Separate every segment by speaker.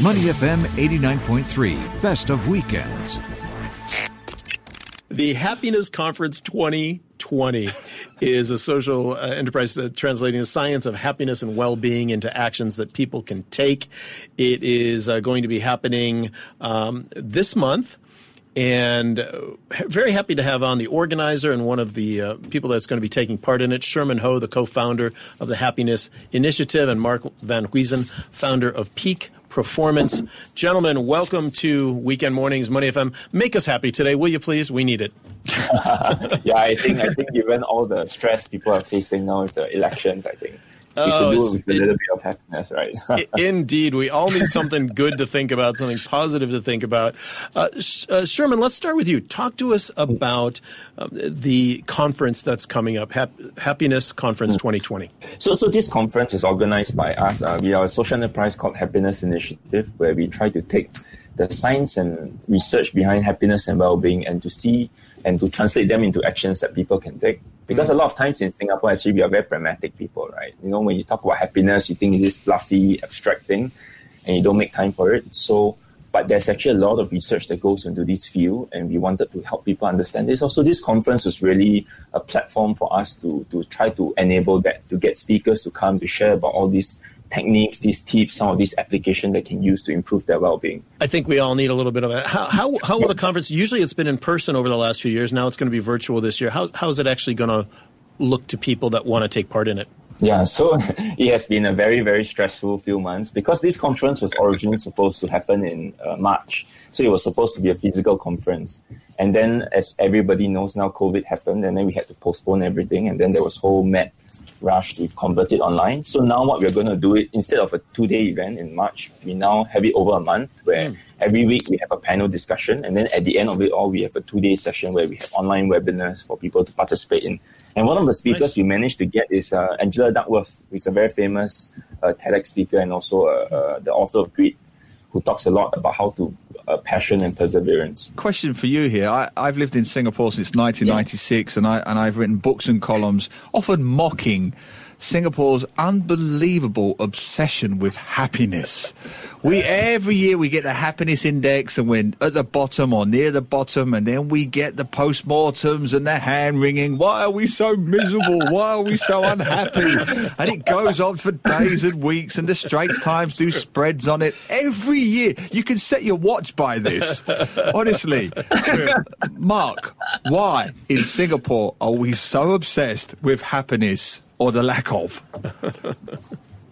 Speaker 1: Money FM 89.3, best of weekends.
Speaker 2: The Happiness Conference 2020 is a social uh, enterprise uh, translating the science of happiness and well-being into actions that people can take. It is uh, going to be happening um, this month and uh, very happy to have on the organizer and one of the uh, people that's going to be taking part in it, Sherman Ho, the co-founder of the Happiness Initiative, and Mark Van Huizen, founder of Peak Performance. Gentlemen, welcome to Weekend Mornings Money FM. Make us happy today, will you please? We need it.
Speaker 3: yeah, I think I think given all the stress people are facing now with the elections, I think oh, with a little bit of happiness, right?
Speaker 2: indeed, we all need something good to think about, something positive to think about. Uh, uh, Sherman, let's start with you. Talk to us about um, the conference that's coming up, Hap- Happiness Conference 2020. Hmm.
Speaker 3: So, so this conference is organized by us. Uh, we are a social enterprise called Happiness Initiative, where we try to take the science and research behind happiness and well-being and to see and to translate them into actions that people can take. Because mm. a lot of times in Singapore, actually, we are very pragmatic people, right? You know, when you talk about happiness, you think it's this fluffy, abstract thing, and you don't make time for it. So, but there's actually a lot of research that goes into this field, and we wanted to help people understand this. Also, this conference was really a platform for us to to try to enable that, to get speakers to come to share about all these techniques, these tips, some of these applications they can use to improve their well-being.
Speaker 2: I think we all need a little bit of it. How, how, how will the conference, usually it's been in person over the last few years. Now it's going to be virtual this year. How, how is it actually going to look to people that want to take part in it?
Speaker 3: Yeah, so it has been a very, very stressful few months because this conference was originally supposed to happen in uh, March. So it was supposed to be a physical conference. And then, as everybody knows now, COVID happened, and then we had to postpone everything. And then there was whole mad rush to convert it online. So now what we're going to do it instead of a two-day event in March, we now have it over a month where mm. every week we have a panel discussion, and then at the end of it all, we have a two-day session where we have online webinars for people to participate in. And one of the speakers nice. we managed to get is uh, Angela Duckworth, who's a very famous uh, TEDx speaker and also uh, uh, the author of Grit, who talks a lot about how to uh, passion and perseverance.
Speaker 4: Question for you here: I, have lived in Singapore since 1996, yeah. and I and I've written books and columns, often mocking Singapore's unbelievable obsession with happiness. We every year we get the happiness index and we're at the bottom or near the bottom, and then we get the postmortems and the hand wringing. Why are we so miserable? Why are we so unhappy? And it goes on for days and weeks, and the Straits Times do spreads on it every year. You can set your watch by this. Honestly, Mark, why in Singapore are we so obsessed with happiness? Or the lack of?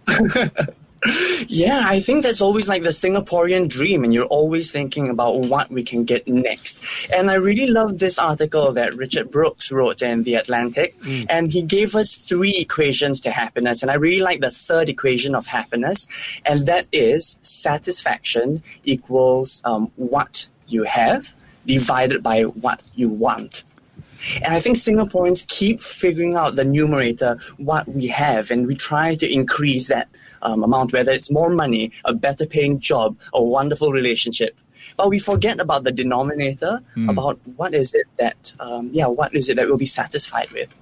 Speaker 5: yeah, I think that's always like the Singaporean dream, and you're always thinking about what we can get next. And I really love this article that Richard Brooks wrote in The Atlantic, mm. and he gave us three equations to happiness. And I really like the third equation of happiness, and that is satisfaction equals um, what you have divided by what you want. And I think Singaporeans keep figuring out the numerator, what we have, and we try to increase that um, amount, whether it's more money, a better paying job, a wonderful relationship. But we forget about the denominator, mm. about what is it that, um, yeah, what is it that we'll be satisfied with.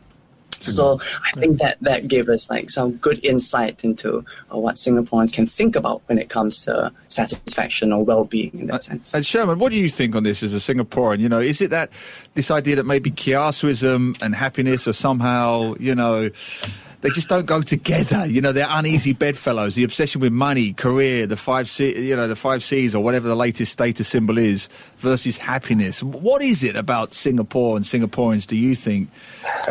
Speaker 5: So I think that that gave us like some good insight into uh, what Singaporeans can think about when it comes to satisfaction or well-being in that uh, sense.
Speaker 4: And Sherman, what do you think on this as a Singaporean? You know, is it that this idea that maybe kiasuism and happiness are somehow, you know, they just don't go together. You know, they're uneasy bedfellows. The obsession with money, career, the five C, you know, the five C's or whatever the latest status symbol is versus happiness. What is it about Singapore and Singaporeans? Do you think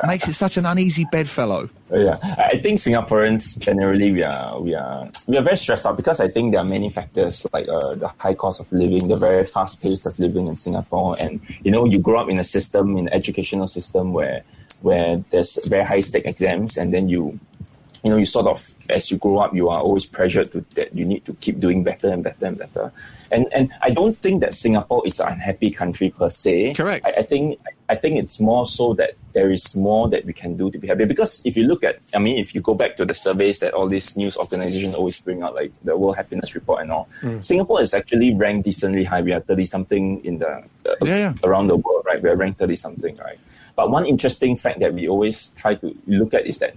Speaker 4: makes it such an uneasy bedfellow?
Speaker 3: Yeah, I think Singaporeans generally we are we are we are very stressed out because I think there are many factors like uh, the high cost of living, the very fast pace of living in Singapore, and you know you grow up in a system, in an educational system where where there's very high stake exams and then you you know you sort of as you grow up you are always pressured to that you need to keep doing better and better and better. And and I don't think that Singapore is an unhappy country per se.
Speaker 4: Correct.
Speaker 3: I, I think I think it's more so that there is more that we can do to be happy. Because if you look at I mean if you go back to the surveys that all these news organizations always bring out like the World Happiness Report and all mm. Singapore is actually ranked decently high. We are 30 something in the uh, yeah, yeah. around the world right? We are ranked 30 something right but one interesting fact that we always try to look at is that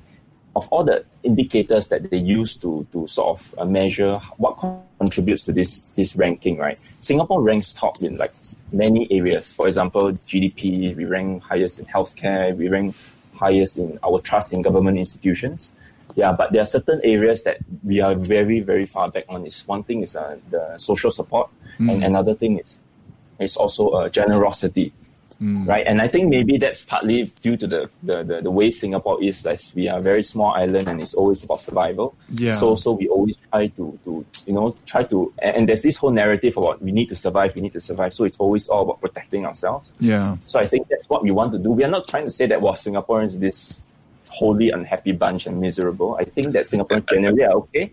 Speaker 3: of all the indicators that they use to to sort of uh, measure what contributes to this this ranking, right? Singapore ranks top in like many areas. For example, GDP, we rank highest in healthcare, we rank highest in our trust in government institutions. Yeah, but there are certain areas that we are very, very far back on. Is one thing is uh, the social support, mm. and another thing is is also uh, generosity. Mm. Right, and I think maybe that's partly due to the, the, the, the, way Singapore is. Like we are a very small island, and it's always about survival.
Speaker 4: Yeah.
Speaker 3: So so we always try to to you know try to and, and there's this whole narrative about we need to survive, we need to survive. So it's always all about protecting ourselves.
Speaker 4: Yeah.
Speaker 3: So I think that's what we want to do. We are not trying to say that well Singaporeans this wholly unhappy bunch and miserable. I think that Singaporeans generally are okay,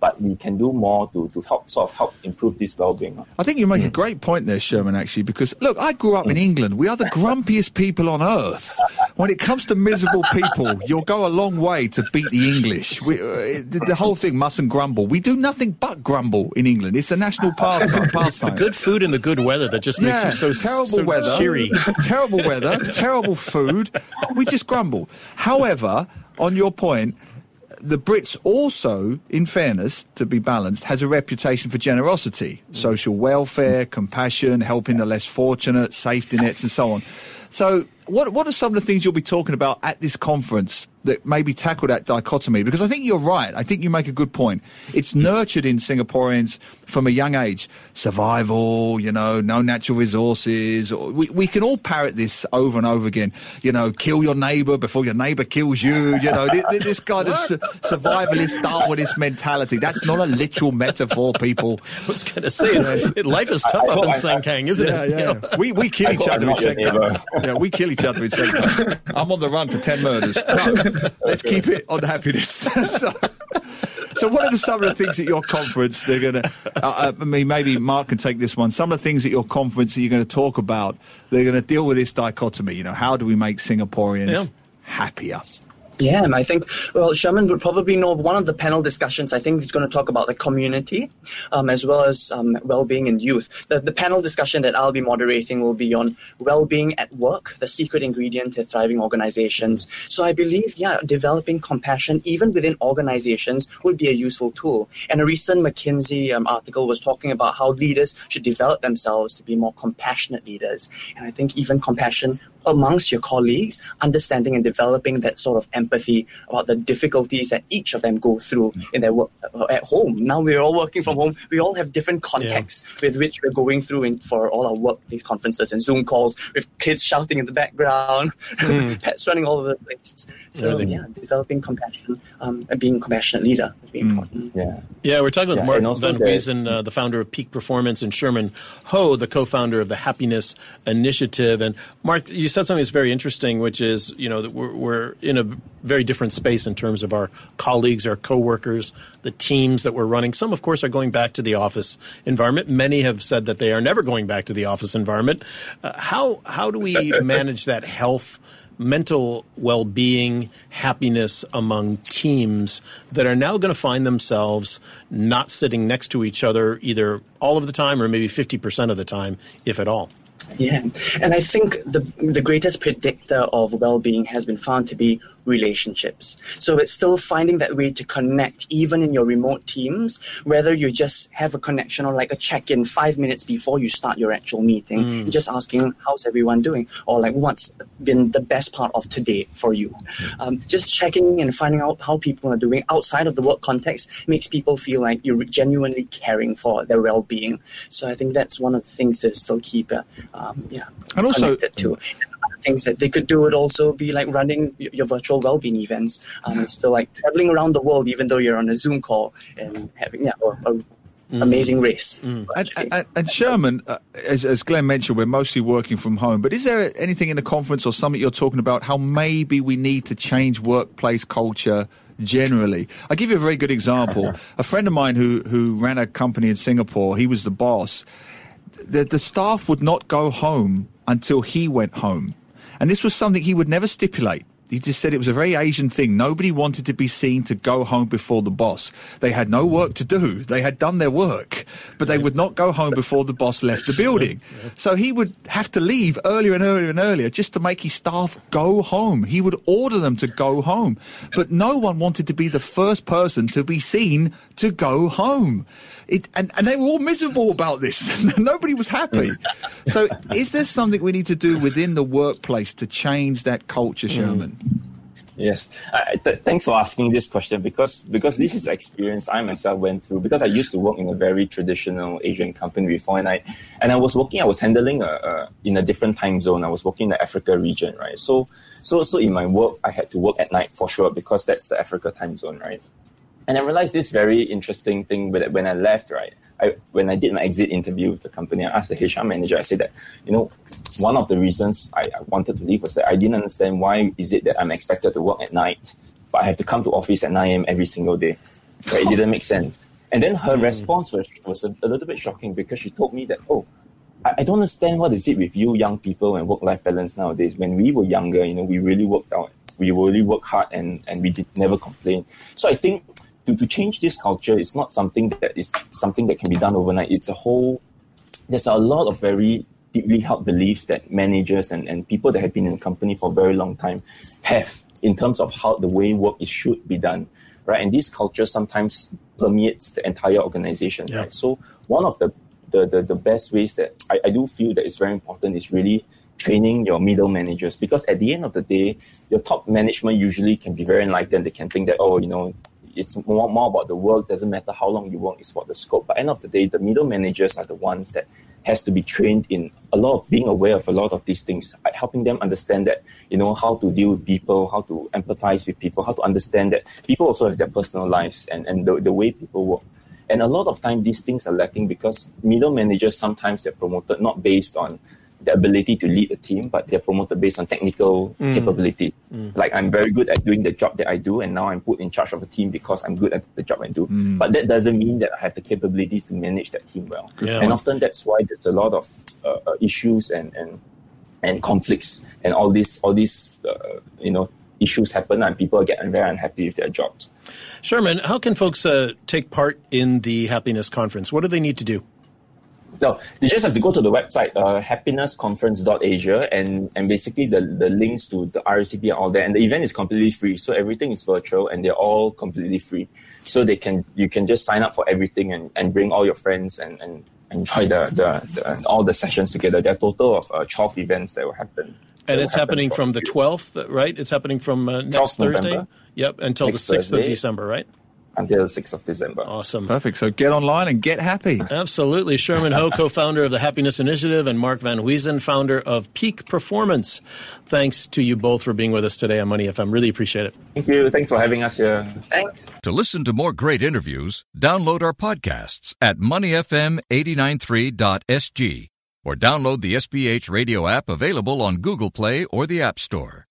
Speaker 3: but we can do more to, to help sort of help improve this well-being.
Speaker 4: I think you make a mm. great point there, Sherman. Actually, because look, I grew up in mm. England. We are the grumpiest people on earth. When it comes to miserable people, you'll go a long way to beat the English. We, uh, the, the, whole thing mustn't grumble. We do nothing but grumble in England. It's a national pastime.
Speaker 2: it's the good food and the good weather that just makes
Speaker 4: yeah,
Speaker 2: you so
Speaker 4: terrible
Speaker 2: so
Speaker 4: weather,
Speaker 2: cheery.
Speaker 4: terrible weather, terrible food. We just grumble. However, on your point, the Brits also, in fairness, to be balanced, has a reputation for generosity, social welfare, compassion, helping the less fortunate, safety nets, and so on. So, what what are some of the things you'll be talking about at this conference that maybe tackle that dichotomy? Because I think you're right. I think you make a good point. It's nurtured in Singaporeans from a young age. Survival, you know, no natural resources. We, we can all parrot this over and over again. You know, kill your neighbor before your neighbor kills you. You know, this kind of su- survivalist Darwinist mentality. That's not a literal metaphor, people.
Speaker 2: I was going to say, it, life is tough up in Sengkang, isn't
Speaker 4: yeah,
Speaker 2: it?
Speaker 4: Yeah, yeah. We, we kill each other in Sengkang. Yeah, we kill each other in Sengkang. I'm on the run for 10 murders. No. let's keep it on happiness. so, so, what are the, some of the things at your conference they're going to? Uh, I mean, maybe Mark can take this one. Some of the things at your conference that you're going to talk about, they're going to deal with this dichotomy. You know, how do we make Singaporeans yeah. happier?
Speaker 5: Yeah, I think, well, Sherman would probably know one of the panel discussions. I think he's going to talk about the community um, as well as um, well being in youth. The, the panel discussion that I'll be moderating will be on well being at work, the secret ingredient to thriving organizations. So I believe, yeah, developing compassion even within organizations would be a useful tool. And a recent McKinsey um, article was talking about how leaders should develop themselves to be more compassionate leaders. And I think even compassion amongst your colleagues, understanding and developing that sort of empathy about the difficulties that each of them go through in their work uh, at home. Now we're all working from home. We all have different contexts yeah. with which we're going through in, for all our workplace conferences and Zoom calls with kids shouting in the background, mm. pets running all over the place. So really? yeah, developing compassion um, and being a compassionate leader is mm. important.
Speaker 3: Yeah,
Speaker 2: yeah. We're talking with yeah, Mark Van Huizen, uh, the founder of Peak Performance, and Sherman Ho, the co-founder of the Happiness Initiative. And Mark, you said something that's very interesting, which is you know that we're, we're in a very different space in terms of our colleagues, our coworkers, the teams that we're running. Some, of course, are going back to the office environment. Many have said that they are never going back to the office environment. Uh, how how do we manage that health? mental well-being, happiness among teams that are now going to find themselves not sitting next to each other either all of the time or maybe 50% of the time, if at all.
Speaker 5: Yeah, and I think the the greatest predictor of well-being has been found to be relationships. So it's still finding that way to connect, even in your remote teams, whether you just have a connection or like a check-in five minutes before you start your actual meeting, mm. just asking how's everyone doing, or like what's been the best part of today for you. Um, just checking and finding out how people are doing outside of the work context makes people feel like you're genuinely caring for their well-being. So I think that's one of the things to still keep, uh, um, yeah, and also connected to things that they could do would also be like running your virtual well-being events. Um, it's still like traveling around the world, even though you're on a Zoom call and having yeah, a, a mm. amazing race.
Speaker 4: Mm. And, and, and, Sherman, uh, as, as Glenn mentioned, we're mostly working from home. But is there anything in the conference or something you're talking about how maybe we need to change workplace culture? generally. I'll give you a very good example. a friend of mine who, who ran a company in Singapore, he was the boss. The, the staff would not go home until he went home. And this was something he would never stipulate. He just said it was a very Asian thing. Nobody wanted to be seen to go home before the boss. They had no work to do. They had done their work. but they would not go home before the boss left the building. So he would have to leave earlier and earlier and earlier just to make his staff go home. He would order them to go home, but no one wanted to be the first person to be seen to go home. It, and, and they were all miserable about this. Nobody was happy. So, is there something we need to do within the workplace to change that culture, mm. Sherman?
Speaker 3: Yes, uh, th- thanks for asking this question because because this is experience I myself went through because I used to work in a very traditional Asian company before, and I and I was working. I was handling a, a in a different time zone. I was working in the Africa region, right? So so so in my work, I had to work at night for sure because that's the Africa time zone, right? And I realized this very interesting thing when I left, right? I, when I did my exit interview with the company, I asked the HR manager, I said that, you know, one of the reasons I, I, wanted to leave was that I didn't understand why is it that I'm expected to work at night, but I have to come to office at 9 a.m. every single day. Right? It didn't make sense. And then her mm. response was, was a, a, little bit shocking because she told me that, oh, I, I don't understand what is it with you young people and work-life balance nowadays. When we were younger, you know, we really worked out. We really worked hard and, and we did never complain. So I think to, to change this culture is not something that is something that can be done overnight. It's a whole, there's a lot of very deeply held beliefs that managers and, and people that have been in the company for a very long time have in terms of how the way work is should be done. Right. And this culture sometimes permeates the entire organization. Yeah. Right. So one of the, the, the, the best ways that I, I do feel that is very important is really training your middle managers because at the end of the day, your top management usually can be very enlightened. They can think that, oh, you know, it's more, more about the work. Doesn't matter how long you work, it's about the scope. But end of the day, the middle managers are the ones that has to be trained in a lot of being aware of a lot of these things, uh, helping them understand that, you know, how to deal with people, how to empathize with people, how to understand that people also have their personal lives and, and the, the way people work. And a lot of time, these things are lacking because middle managers sometimes they're promoted not based on the ability to lead a team, but they're promoted based on technical mm. capability. Mm. Like I'm very good at doing the job that I do, and now I'm put in charge of a team because I'm good at the job I do. Mm. But that doesn't mean that I have the capabilities to manage that team well. Yeah. And often that's why there's a lot of uh, uh, issues and, and and conflicts and all these all these uh, you know issues happen and people get very unhappy with their jobs.
Speaker 2: Sherman, how can folks uh, take part in the happiness conference? What do they need to do?
Speaker 3: No, they just have to go to the website, uh, happinessconference.asia, and, and basically the, the links to the RSVP and all that. And the event is completely free. So everything is virtual and they're all completely free. So they can you can just sign up for everything and, and bring all your friends and, and enjoy the, the, the all the sessions together. There are a total of uh, 12 events that will happen.
Speaker 2: And it's happening from the 12th, right? It's happening from uh, next Thursday? November. Yep, until next the 6th Thursday. of December, right?
Speaker 3: Until the 6th of December.
Speaker 2: Awesome.
Speaker 4: Perfect. So get online and get happy.
Speaker 2: Absolutely. Sherman Ho, co founder of the Happiness Initiative, and Mark Van Huizen, founder of Peak Performance. Thanks to you both for being with us today on Money FM. Really appreciate it.
Speaker 3: Thank you. Thanks for having us here.
Speaker 5: Thanks.
Speaker 1: To listen to more great interviews, download our podcasts at moneyfm893.sg or download the SPH radio app available on Google Play or the App Store.